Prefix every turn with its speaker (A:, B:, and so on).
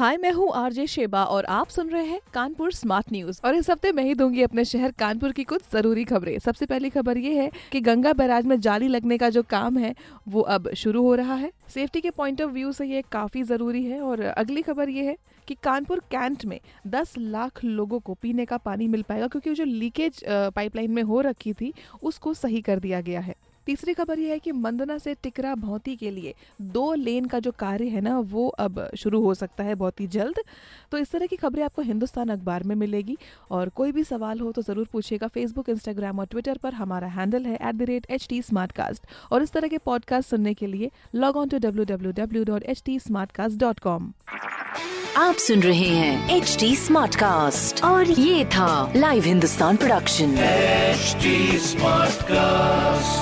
A: हाय, मैं हूँ RJ Sheba और आप सुन रहे हैं कानपुर स्मार्ट न्यूज़। और इस हफ़्ते मैं ही दूँगी अपने शहर कानपुर की कुछ ज़रूरी खबरें। सबसे पहली खबर ये है कि गंगा बैराज में जाली लगने का जो काम है, वो अब शुरू हो रहा है। सेफ्टी के पॉइंट ऑफ़ व्यू से ये काफ़ी ज़रूरी है और अगली खबर ये है कि कानपुर कैंट में 10 लाख लोगों को पीने का पानी मिल पाएगा, क्योंकि जो लीकेज पाइपलाइन में हो रखी थी, उसको सही कर दिया गया है। तीसरी खबर यह है कि मंदना से टिकरा भौती के लिए दो लेन का जो कार्य है ना वो अब शुरू हो सकता है बहुत ही जल्द। तो इस तरह की खबरें आपको हिंदुस्तान अखबार में मिलेगी। और कोई भी सवाल हो तो ज़रूर पूछेगा फेसबुक इंस्टाग्राम और ट्विटर पर। हमारा हैंडल है at the rate H T और इस तरह के पॉडकास्ट सुनने के लिए log on to W W W dot H T dot com
B: आप सुन रहे हैं एच डी स्मार्ट कास्ट और ये था live Hindustan production
C: HD Smartcast.